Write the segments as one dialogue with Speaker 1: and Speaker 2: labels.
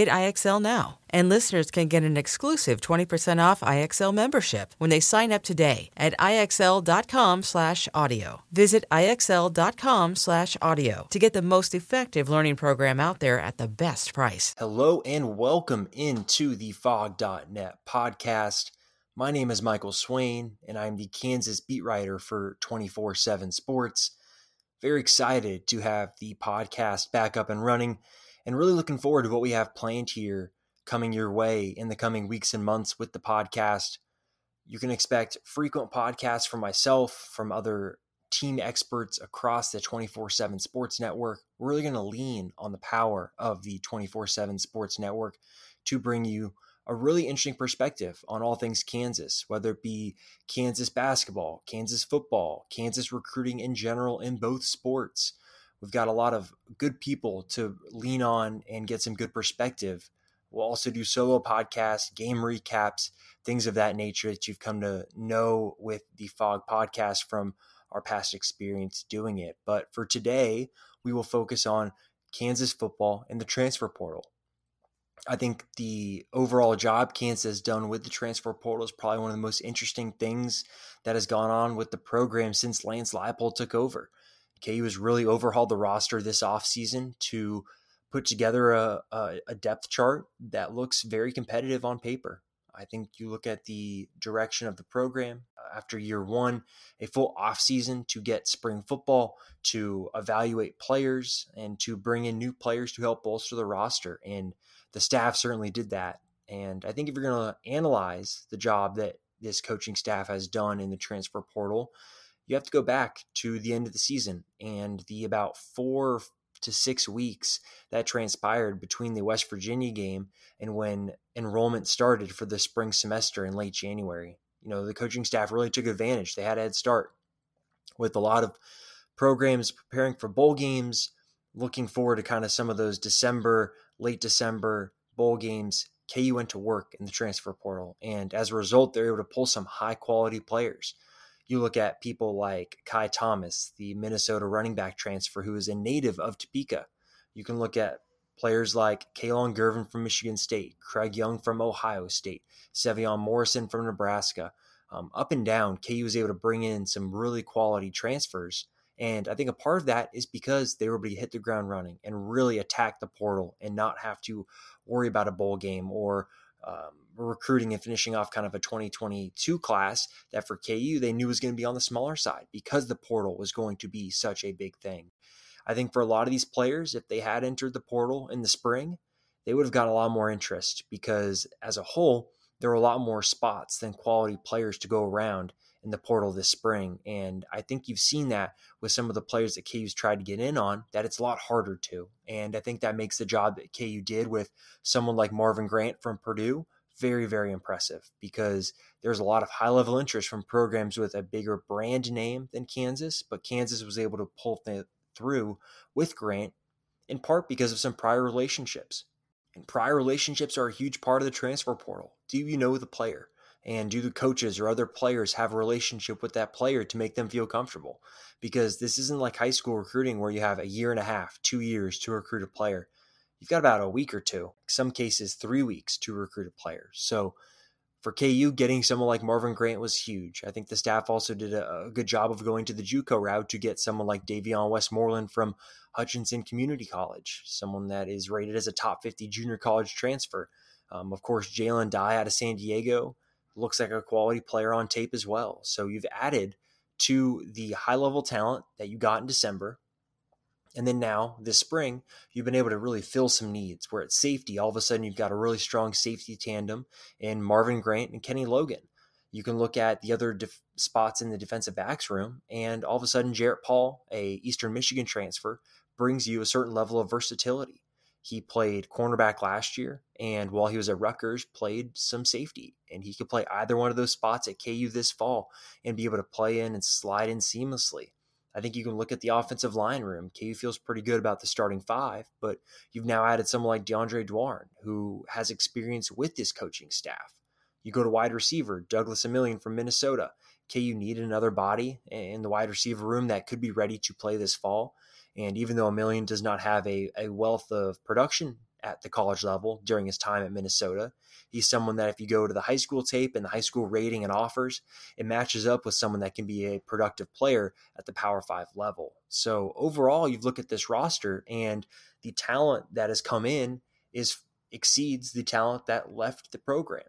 Speaker 1: Get IXL now. And listeners can get an exclusive 20% off IXL membership when they sign up today at IXL.com/audio. Visit IXL.com/audio to get the most effective learning program out there at the best price.
Speaker 2: Hello and welcome into the Phog.net podcast. My name is Michael Swain, and I'm the Kansas beat writer for 24 7 Sports. Very excited to have the podcast back up and running, and really looking forward to what we have planned here coming your way in the coming weeks and months with the podcast. You can expect frequent podcasts from myself, from other team experts across the 24 7 Sports Network. We're really going to lean on the power of the 24 7 Sports Network to bring you a really interesting perspective on all things Kansas, whether it be Kansas basketball, Kansas football, Kansas recruiting in general in both sports. We've got a lot of good people to lean on and get some good perspective. We'll also do solo podcasts, game recaps, things of that nature that you've come to know with the Phog podcast from our past experience doing it. But for today, we will focus on Kansas football and the transfer portal. I think the overall job Kansas has done with the transfer portal is probably one of the most interesting things that has gone on with the program since Lance Leipold took over. KU has really overhauled the roster this offseason to put together a, a, a depth chart that looks very competitive on paper. I think you look at the direction of the program uh, after year one, a full offseason to get spring football, to evaluate players, and to bring in new players to help bolster the roster. And the staff certainly did that. And I think if you're going to analyze the job that this coaching staff has done in the transfer portal, you have to go back to the end of the season and the about four to six weeks that transpired between the West Virginia game and when enrollment started for the spring semester in late January. You know, the coaching staff really took advantage. They had a head start with a lot of programs preparing for bowl games, looking forward to kind of some of those December, late December bowl games. KU went to work in the transfer portal. And as a result, they're able to pull some high quality players. You look at people like Kai Thomas, the Minnesota running back transfer, who is a native of Topeka. You can look at players like Kalon Gervin from Michigan State, Craig Young from Ohio State, Sevion Morrison from Nebraska. Um, up and down, KU was able to bring in some really quality transfers. And I think a part of that is because they were able to hit the ground running and really attack the portal and not have to worry about a bowl game or um, recruiting and finishing off kind of a 2022 class that for KU they knew was going to be on the smaller side because the portal was going to be such a big thing. I think for a lot of these players, if they had entered the portal in the spring, they would have got a lot more interest because as a whole, there were a lot more spots than quality players to go around in the portal this spring. And I think you've seen that with some of the players that KU's tried to get in on, that it's a lot harder to. And I think that makes the job that KU did with someone like Marvin Grant from Purdue very, very impressive because there's a lot of high level interest from programs with a bigger brand name than Kansas, but Kansas was able to pull th- through with Grant in part because of some prior relationships. And prior relationships are a huge part of the transfer portal. Do you know the player? And do the coaches or other players have a relationship with that player to make them feel comfortable? Because this isn't like high school recruiting where you have a year and a half, two years to recruit a player. You've got about a week or two, some cases, three weeks to recruit a player. So for KU, getting someone like Marvin Grant was huge. I think the staff also did a, a good job of going to the JUCO route to get someone like Davion Westmoreland from Hutchinson Community College, someone that is rated as a top 50 junior college transfer. Um, of course, Jalen Dye out of San Diego looks like a quality player on tape as well. So you've added to the high level talent that you got in December. And then now, this spring, you've been able to really fill some needs where at safety, all of a sudden, you've got a really strong safety tandem in Marvin Grant and Kenny Logan. You can look at the other def- spots in the defensive backs room, and all of a sudden, Jarrett Paul, a Eastern Michigan transfer, brings you a certain level of versatility. He played cornerback last year, and while he was at Rutgers, played some safety, and he could play either one of those spots at KU this fall and be able to play in and slide in seamlessly. I think you can look at the offensive line room. KU feels pretty good about the starting five, but you've now added someone like DeAndre Dwarn, who has experience with this coaching staff. You go to wide receiver, Douglas Emilien from Minnesota. KU needed another body in the wide receiver room that could be ready to play this fall. And even though Emilien does not have a, a wealth of production at the college level during his time at Minnesota, he's someone that if you go to the high school tape and the high school rating and offers, it matches up with someone that can be a productive player at the Power Five level. So overall, you look at this roster and the talent that has come in is exceeds the talent that left the program.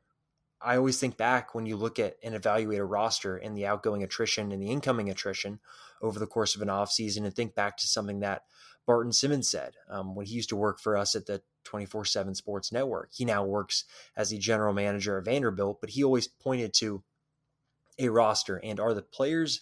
Speaker 2: I always think back when you look at and evaluate a roster and the outgoing attrition and the incoming attrition over the course of an offseason and think back to something that Barton Simmons said um, when he used to work for us at the 24 7 Sports Network. He now works as the general manager of Vanderbilt, but he always pointed to a roster and are the players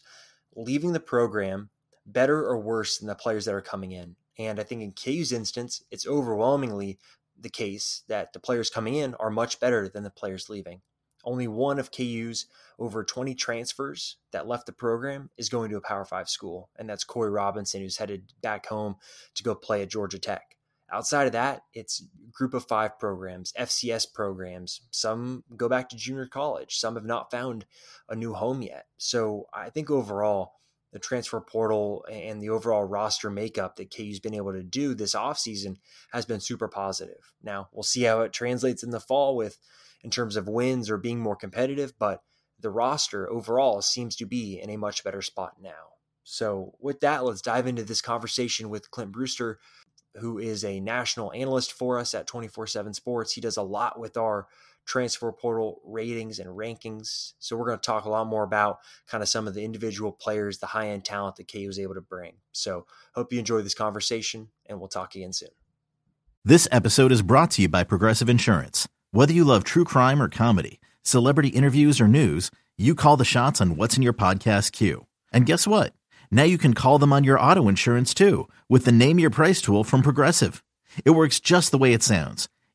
Speaker 2: leaving the program better or worse than the players that are coming in? And I think in KU's instance, it's overwhelmingly the case that the players coming in are much better than the players leaving. Only one of KU's over 20 transfers that left the program is going to a Power Five school, and that's Corey Robinson, who's headed back home to go play at Georgia Tech. Outside of that, it's group of five programs, FCS programs. Some go back to junior college. Some have not found a new home yet. So I think overall, the transfer portal and the overall roster makeup that KU's been able to do this offseason has been super positive. Now, we'll see how it translates in the fall with in terms of wins or being more competitive, but the roster overall seems to be in a much better spot now. So, with that, let's dive into this conversation with Clint Brewster, who is a national analyst for us at 24 7 Sports. He does a lot with our transfer portal ratings and rankings. So, we're going to talk a lot more about kind of some of the individual players, the high end talent that KU was able to bring. So, hope you enjoy this conversation, and we'll talk again soon.
Speaker 3: This episode is brought to you by Progressive Insurance. Whether you love true crime or comedy, celebrity interviews or news, you call the shots on what's in your podcast queue. And guess what? Now you can call them on your auto insurance too with the Name Your Price tool from Progressive. It works just the way it sounds.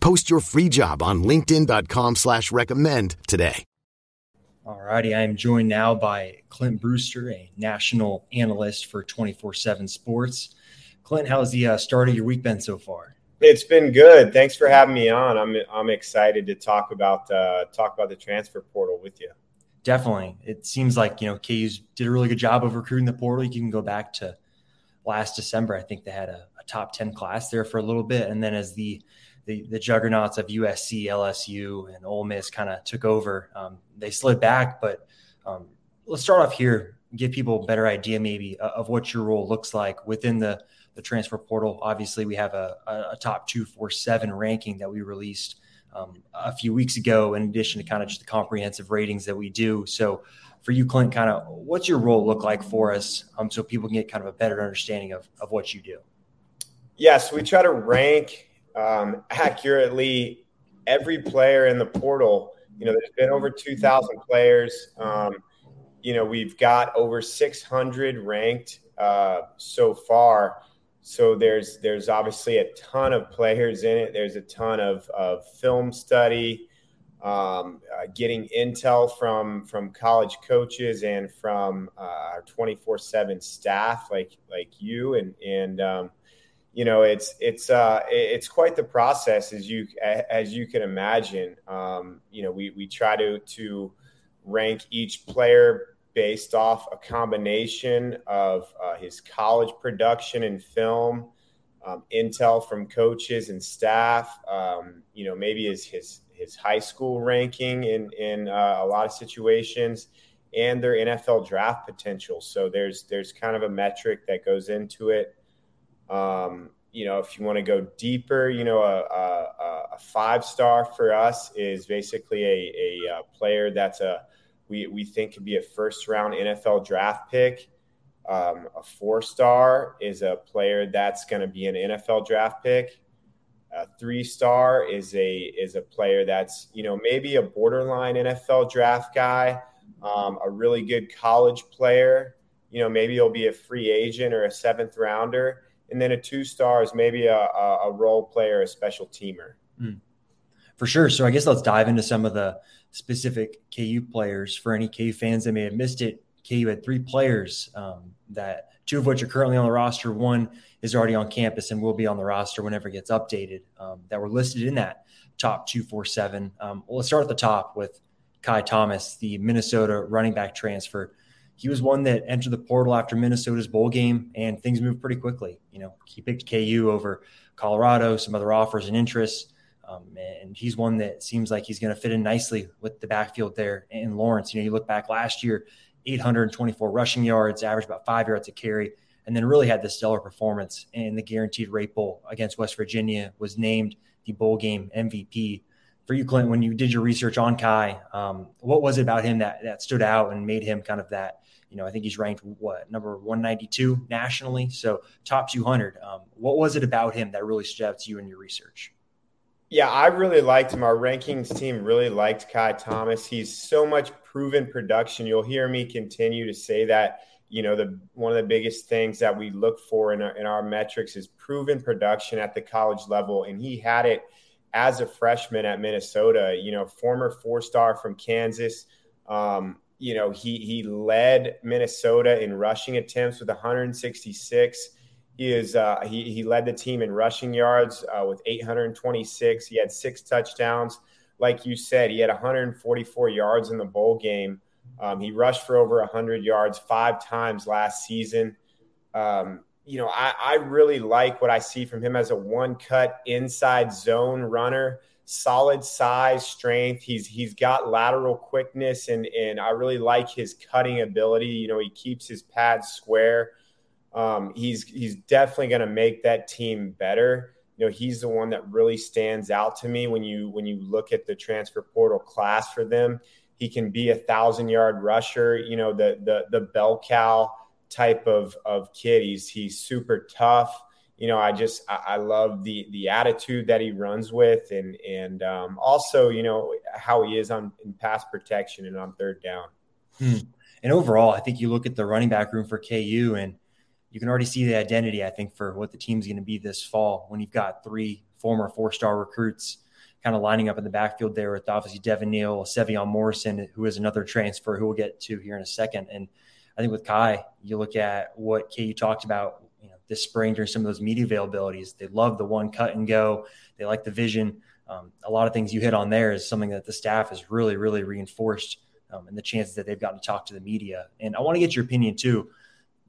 Speaker 4: Post your free job on LinkedIn.com slash recommend today.
Speaker 2: All righty. I am joined now by Clint Brewster, a national analyst for 24-7 Sports. Clint, how's the uh, start of your week been so far?
Speaker 5: It's been good. Thanks for having me on. I'm I'm excited to talk about uh, talk about the transfer portal with you.
Speaker 2: definitely. It seems like you know KU's did a really good job of recruiting the portal. You can go back to last December. I think they had a, a top ten class there for a little bit, and then as the the, the juggernauts of USC, LSU, and Ole Miss kind of took over, um, they slid back. But um, let's start off here. Give people a better idea, maybe, of what your role looks like within the the transfer portal. Obviously, we have a, a top two, four, seven ranking that we released um, a few weeks ago, in addition to kind of just the comprehensive ratings that we do. So, for you, Clint, kind of what's your role look like for us um, so people can get kind of a better understanding of, of what you do?
Speaker 5: Yes, we try to rank um, accurately every player in the portal. You know, there's been over 2,000 players. Um, you know, we've got over 600 ranked uh, so far so there's there's obviously a ton of players in it. There's a ton of, of film study, um, uh, getting intel from from college coaches and from uh, our 24 seven staff like like you and and um, you know it's it's uh, it's quite the process as you as you can imagine. Um, you know we we try to to rank each player based off a combination of uh, his college production and film, um, intel from coaches and staff. Um, you know, maybe his his his high school ranking in in uh, a lot of situations, and their NFL draft potential. So there's there's kind of a metric that goes into it. Um, you know, if you want to go deeper, you know, a, a, a five star for us is basically a, a, player that's a we, we think could be a first round NFL draft pick. Um, a four star is a player that's going to be an NFL draft pick. A three star is a is a player that's you know maybe a borderline NFL draft guy, um, a really good college player. You know maybe he'll be a free agent or a seventh rounder, and then a two star is maybe a, a, role player, a special teamer. Mm.
Speaker 2: For sure. So I guess let's dive into some of the specific KU players. For any KU fans that may have missed it, KU had three players um, that two of which are currently on the roster. One is already on campus and will be on the roster whenever it gets updated. Um, that were listed in that top two four seven. Um, well, let's start at the top with Kai Thomas, the Minnesota running back transfer. He was one that entered the portal after Minnesota's bowl game, and things moved pretty quickly. You know, he picked KU over Colorado, some other offers and interests. Um, and he's one that seems like he's going to fit in nicely with the backfield there in Lawrence. You know, you look back last year, 824 rushing yards, averaged about five yards a carry, and then really had this stellar performance in the Guaranteed Rate Bowl against West Virginia. Was named the bowl game MVP. For you, Clint, when you did your research on Kai, um, what was it about him that that stood out and made him kind of that? You know, I think he's ranked what number 192 nationally, so top 200. Um, what was it about him that really stood out to you in your research?
Speaker 5: Yeah, I really liked him. Our rankings team really liked Kai Thomas. He's so much proven production. You'll hear me continue to say that. You know, the one of the biggest things that we look for in our, in our metrics is proven production at the college level, and he had it as a freshman at Minnesota. You know, former four star from Kansas. Um, you know, he he led Minnesota in rushing attempts with 166 he is uh, he he led the team in rushing yards uh, with 826. He had six touchdowns. Like you said, he had 144 yards in the bowl game. Um, he rushed for over 100 yards five times last season. Um, you know, I, I really like what I see from him as a one cut inside zone runner solid size, strength. He's he's got lateral quickness, and and I really like his cutting ability. You know, he keeps his pads square. Um, he's he's definitely going to make that team better. You know, he's the one that really stands out to me when you when you look at the transfer portal class for them. He can be a thousand yard rusher. You know, the the the bell cow type of of kid. He's he's super tough. You know, I just I, I love the the attitude that he runs with, and and um, also you know how he is on in pass protection and on third down.
Speaker 2: Hmm. And overall, I think you look at the running back room for KU and you can already see the identity, I think, for what the team's going to be this fall when you've got three former four star recruits kind of lining up in the backfield there with obviously Devin Neal, Sevion Morrison, who is another transfer who we'll get to here in a second. And I think with Kai, you look at what KU talked about this spring during some of those media availabilities. They love the one cut and go, they like the vision. Um, a lot of things you hit on there is something that the staff has really, really reinforced um, and the chances that they've gotten to talk to the media. And I want to get your opinion too.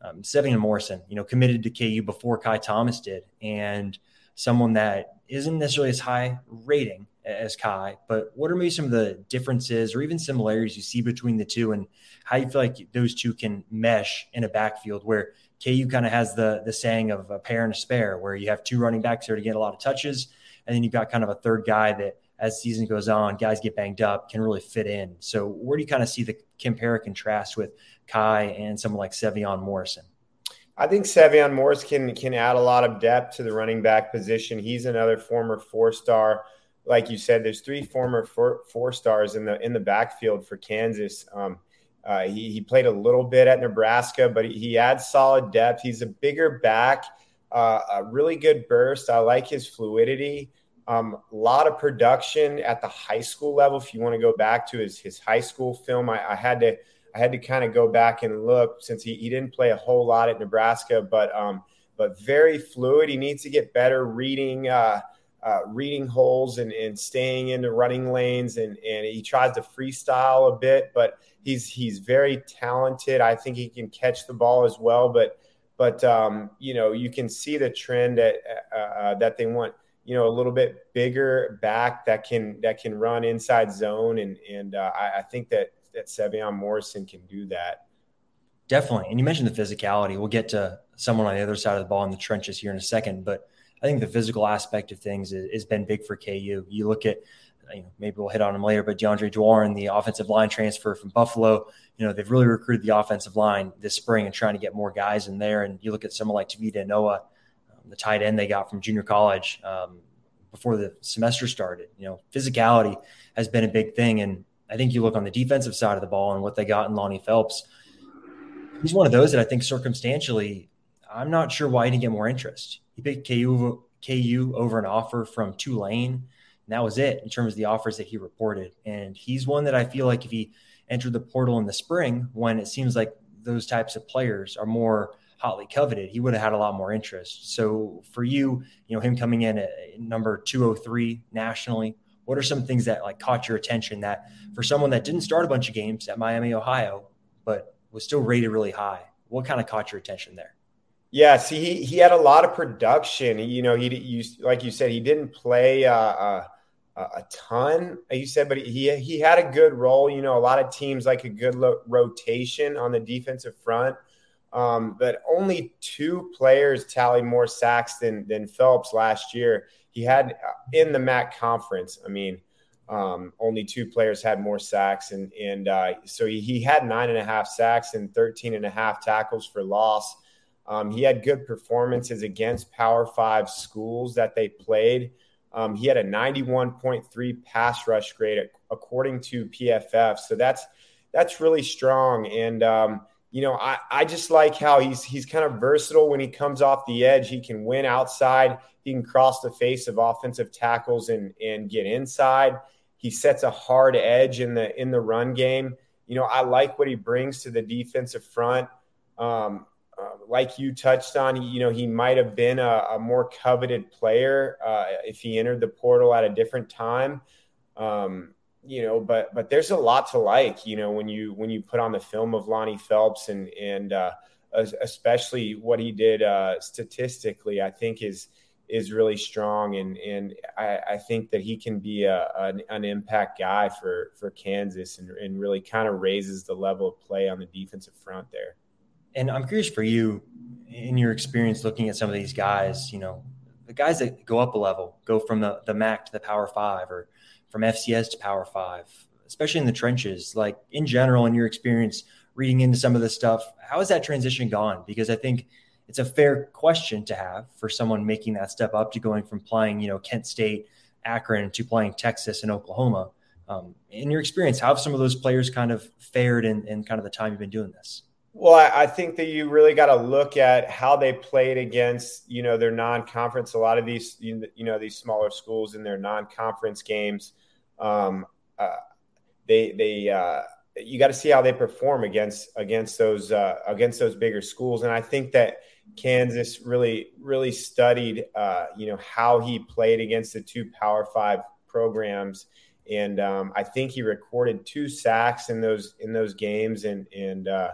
Speaker 2: Um, Sevion Morrison, you know, committed to KU before Kai Thomas did, and someone that isn't necessarily as high rating as Kai, but what are maybe some of the differences or even similarities you see between the two and how you feel like those two can mesh in a backfield where KU kind of has the the saying of a pair and a spare, where you have two running backs there to get a lot of touches, and then you've got kind of a third guy that as season goes on, guys get banged up, can really fit in. So where do you kind of see the compare contrast with Kai and someone like Sevion Morrison?
Speaker 5: I think Sevion Morris can can add a lot of depth to the running back position. He's another former four star. Like you said, there's three former four, four stars in the in the backfield for Kansas. Um, uh, he, he played a little bit at Nebraska, but he, he adds solid depth. He's a bigger back, uh, a really good burst. I like his fluidity. A um, lot of production at the high school level. If you want to go back to his his high school film, I, I had to I had to kind of go back and look since he, he didn't play a whole lot at Nebraska, but um, but very fluid. He needs to get better reading uh, uh, reading holes and, and staying in the running lanes, and and he tries to freestyle a bit, but he's he's very talented. I think he can catch the ball as well, but but um, you know you can see the trend that uh, uh that they want you know a little bit bigger back that can that can run inside zone and and uh, I, I, think that that Sevion Morrison can do that.
Speaker 2: Definitely, and you mentioned the physicality. We'll get to someone on the other side of the ball in the trenches here in a second, but I think the physical aspect of things has been big for KU. You look at you know, maybe we'll hit on him later, but DeAndre Dwarren, the offensive line transfer from Buffalo, you know, they've really recruited the offensive line this spring and trying to get more guys in there. And you look at someone like Tavita Noah, the tight end they got from junior college um, before the semester started. You know, physicality has been a big thing, and I think you look on the defensive side of the ball and what they got in Lonnie Phelps. He's one of those that I think circumstantially, I'm not sure why he didn't get more interest. He picked KU, KU over an offer from Tulane, and that was it in terms of the offers that he reported. And he's one that I feel like if he entered the portal in the spring, when it seems like those types of players are more hotly coveted, he would have had a lot more interest. So for you, you know, him coming in at number 203 nationally, what are some things that like caught your attention that for someone that didn't start a bunch of games at Miami, Ohio, but was still rated really high, what kind of caught your attention there?
Speaker 5: Yeah, see, he, he had a lot of production. You know, he you, like you said, he didn't play uh, uh, a ton. You said, but he he had a good role. You know, a lot of teams like a good lo- rotation on the defensive front. Um, but only two players tally more sacks than than Phelps last year. He had uh, in the MAC conference. I mean, um, only two players had more sacks, and and uh, so he, he, had nine and a half sacks and 13 and a half tackles for loss. Um, he had good performances against Power Five schools that they played. Um, he had a 91.3 pass rush grade according to PFF, so that's that's really strong. And um, you know, I, I just like how he's he's kind of versatile when he comes off the edge. He can win outside. He can cross the face of offensive tackles and and get inside. He sets a hard edge in the in the run game. You know, I like what he brings to the defensive front. Um, uh, like you touched on, you know, he might have been a, a more coveted player uh, if he entered the portal at a different time. Um, you know, but but there's a lot to like, you know, when you when you put on the film of Lonnie Phelps and and uh, especially what he did uh, statistically, I think is is really strong, and and I, I think that he can be a, an, an, impact guy for for Kansas, and, and really kind of raises the level of play on the defensive front there.
Speaker 2: And I'm curious for you, in your experience looking at some of these guys, you know, the guys that go up a level, go from the the MAC to the Power Five, or from FCS to Power Five, especially in the trenches? Like in general, in your experience reading into some of this stuff, how has that transition gone? Because I think it's a fair question to have for someone making that step up to going from playing, you know, Kent State, Akron to playing Texas and Oklahoma. Um, in your experience, how have some of those players kind of fared in, in kind of the time you've been doing this?
Speaker 5: Well, I, I think that you really got to look at how they played against, you know, their non-conference. A lot of these, you know, these smaller schools in their non-conference games um, uh, they they uh, you got to see how they perform against against those uh, against those bigger schools, and I think that Kansas really really studied uh, you know how he played against the two Power Five programs, and um, I think he recorded two sacks in those in those games, and and uh,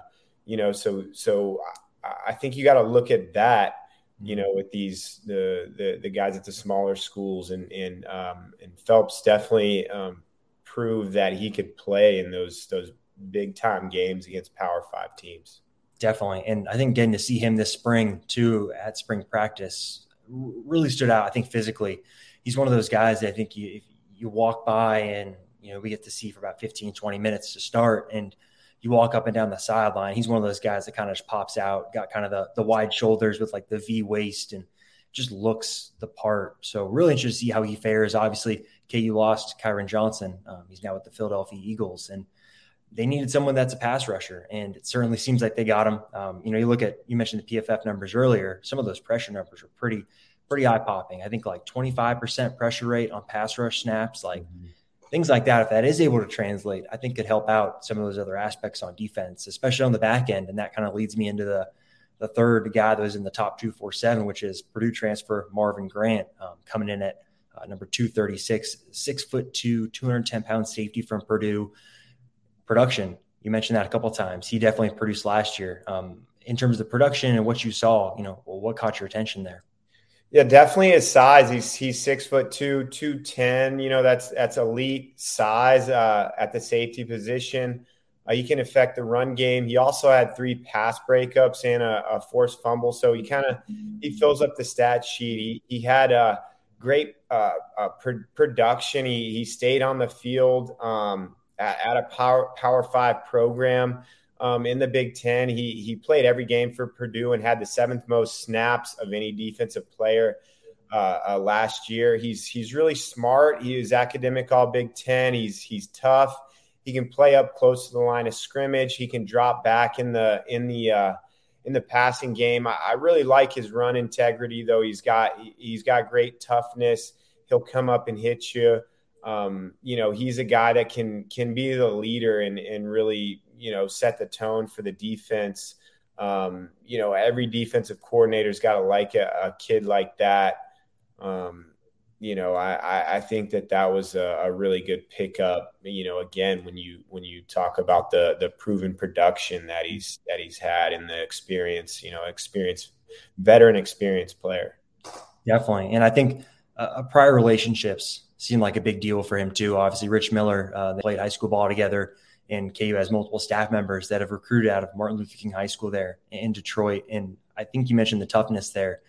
Speaker 5: you know, so so I, think you got to look at that, you know, with these the the, the guys at the smaller schools, and and um, and Phelps definitely um, proved that he could play in those those big time games against Power Five teams.
Speaker 2: Definitely, and I think getting to see him this spring too at spring practice really stood out. I think physically, he's one of those guys that I think you you walk by and you know we get to see for about 15 20 minutes to start and you walk up and down the sideline he's one of those guys that kind of just pops out got kind of the, the wide shoulders with like the v waist and just looks the part so really interested to see how he fares obviously ku lost kyron johnson um, he's now with the philadelphia eagles and they needed someone that's a pass rusher and it certainly seems like they got him um, you know you look at you mentioned the pff numbers earlier some of those pressure numbers are pretty pretty eye popping. I think like 25% pressure rate on pass rush snaps, like mm-hmm. Things like that. If that is able to translate, I think could help out some of those other aspects on defense, especially on the back end. And that kind of leads me into the the third guy that was in the top 247, which is Purdue transfer Marvin Grant, um, coming in at uh, number 236, six foot two, 210 pound safety from Purdue. Production, you mentioned that a couple times. He definitely produced last year. Um, in terms of production and what you saw, you know, well, what caught your attention there?
Speaker 5: Yeah, definitely his size. He's he's six foot two, two ten. You know, that's that's elite size uh, at the safety position. Uh, he can affect the run game. He also had three pass breakups and a, a forced fumble. So he kind of he fills up the stat sheet. He he had a great uh, pr- production. He he stayed on the field um, at, at, a power power five program um, in the Big Ten. He he played every game for Purdue and had the seventh most snaps of any defensive player uh, uh, last year. He's he's really smart. He is academic all Big Ten. He's he's tough. He can play up close to the line of scrimmage. He can drop back in the in the uh, in the passing game. I, I really like his run integrity, though. He's got he's got great toughness. He'll come up and hit you. Um, you know, he's a guy that can can be the leader and and really you know set the tone for the defense. Um, you know, every defensive coordinator's got to like a, a, kid like that. Um, you know, I, I think that that was a, a, really good pickup. You know, again, when you when you talk about the the proven production that he's that he's had and the experience, you know, experience veteran experienced player.
Speaker 2: Definitely, and I think uh, prior relationships seem like a big deal for him too. Obviously, Rich Miller, uh, they played high school ball together and KU has multiple staff members that have recruited out of Martin Luther King High School there in Detroit. And I think you mentioned the toughness there.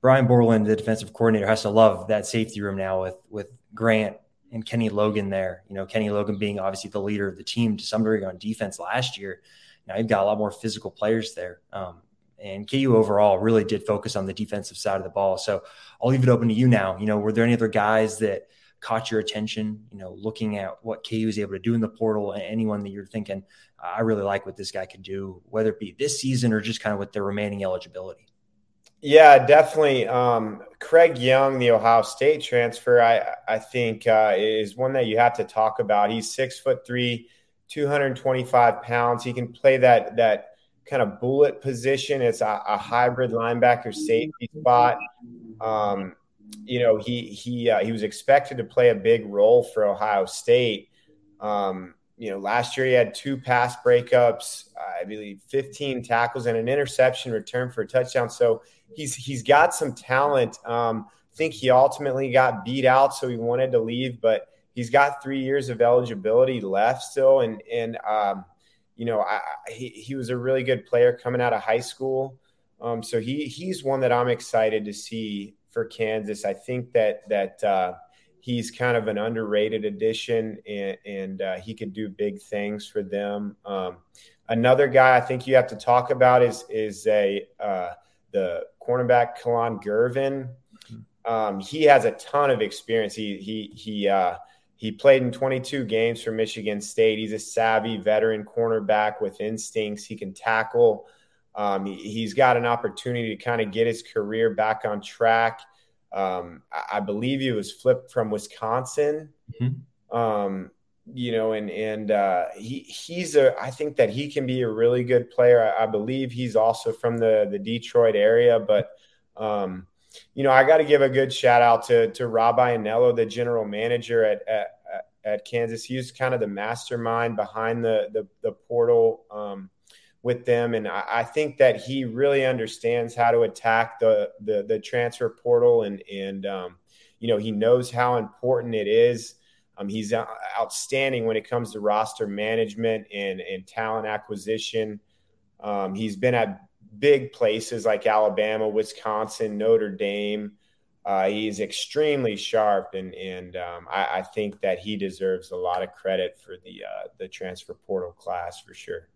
Speaker 2: Brian Borland, the defensive coordinator, has to love that safety room now with with Grant and Kenny Logan there. You know, Kenny Logan being obviously the leader of the team to some degree on defense last year. Now you've got a lot more physical players there. Um, and KU overall really did focus on the defensive side of the ball. So I'll leave it open to you now. You know, were there any other guys that – caught your attention, you know, looking at what KU is able to do in the portal and anyone that you're thinking, I really like what this guy could do, whether it be this season or just kind of with their remaining eligibility?
Speaker 5: Yeah, definitely. Um, Craig Young, the Ohio State transfer, I I think uh, is one that you have to talk about. He's six foot three, 225 pounds. He can play that that kind of bullet position. It's a, a hybrid linebacker safety spot. Um, you know, he he uh, he was expected to play a big role for Ohio State. Um, you know, last year he had two pass breakups, I believe 15 tackles and an interception return for a touchdown. So he's he's got some talent. Um, I think he ultimately got beat out, so he wanted to leave, but he's got three years of eligibility left still, and and um, you know, I, he he was a really good player coming out of high school. Um, so he he's one that I'm excited to see for Kansas. I think that that uh, he's kind of an underrated addition, and, and uh, he could do big things for them. Um, another guy I think you have to talk about is is a uh, the cornerback Kalon Gervin. Um, he has a ton of experience. He he he uh, he played in 22 games for Michigan State. He's a savvy veteran cornerback with instincts. He can tackle. Um, he, has got an opportunity to kind of get his career back on track. Um, I, I, believe he was flipped from Wisconsin. Mm-hmm. Um, you know, and and uh, he he's a. I think that he can be a really good player. I, I believe he's also from the the Detroit area, but um, you know, I got to give a good shout out to to Rob Ianello, the general manager at, at at Kansas. He was kind of the mastermind behind the the, the portal um, with them, and I, I, think that he really understands how to attack the the, the transfer portal, and and um, you know he knows how important it is. Um, he's outstanding when it comes to roster management and and talent acquisition. Um, he's been at big places like Alabama, Wisconsin, Notre Dame. Uh, he's extremely sharp, and and um, I, I, think that he deserves a lot of credit for the uh, the transfer portal class for sure.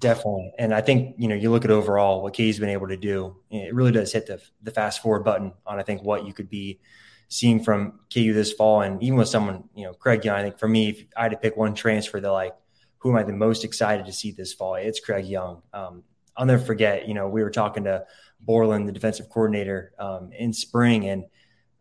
Speaker 2: Definitely, and I think you know you look at overall what K's been able to do. It really does hit the the fast forward button on I think what you could be seeing from KU this fall, and even with someone you know Craig Young. I think for me, if I had to pick one transfer that like who am I the most excited to see this fall? It's Craig Young. Um, I'll never forget. You know, we were talking to Borland, the defensive coordinator, um, in spring, and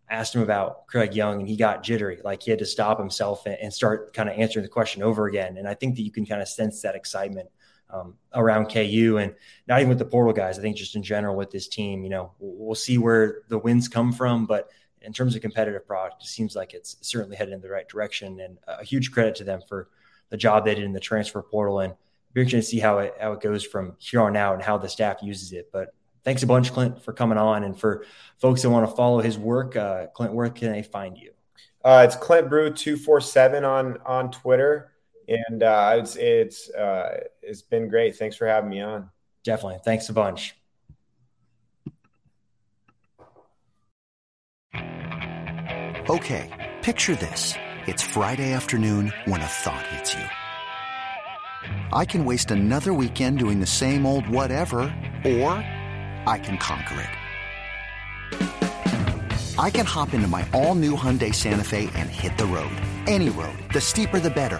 Speaker 2: asked him about Craig Young, and he got jittery. Like he had to stop himself and, and start kind of answering the question over again. And I think that you can kind of sense that excitement um, around KU, and not even with the portal guys. I think just in general with this team, you know, we'll, see where the wins come from, but in terms of competitive product, it seems like it's certainly headed in the right direction. And a huge credit to them for the job they did in the transfer portal. And be interesting to see how it how it goes from here on out and how the staff uses it. But thanks a bunch, Clint, for coming on. And for folks that want to follow his work, uh, Clint, where can they find you?
Speaker 5: Uh, it's Clint Brew two four seven on on Twitter, and uh, it's it's uh, it's been great. Thanks for having me on.
Speaker 2: Definitely, thanks a bunch.
Speaker 6: Okay, picture this: it's Friday afternoon when a thought hits you. I can waste another weekend doing the same old whatever, or I can conquer it. I can hop into my all new Hyundai Santa Fe and hit the road. Any road. The steeper, the better.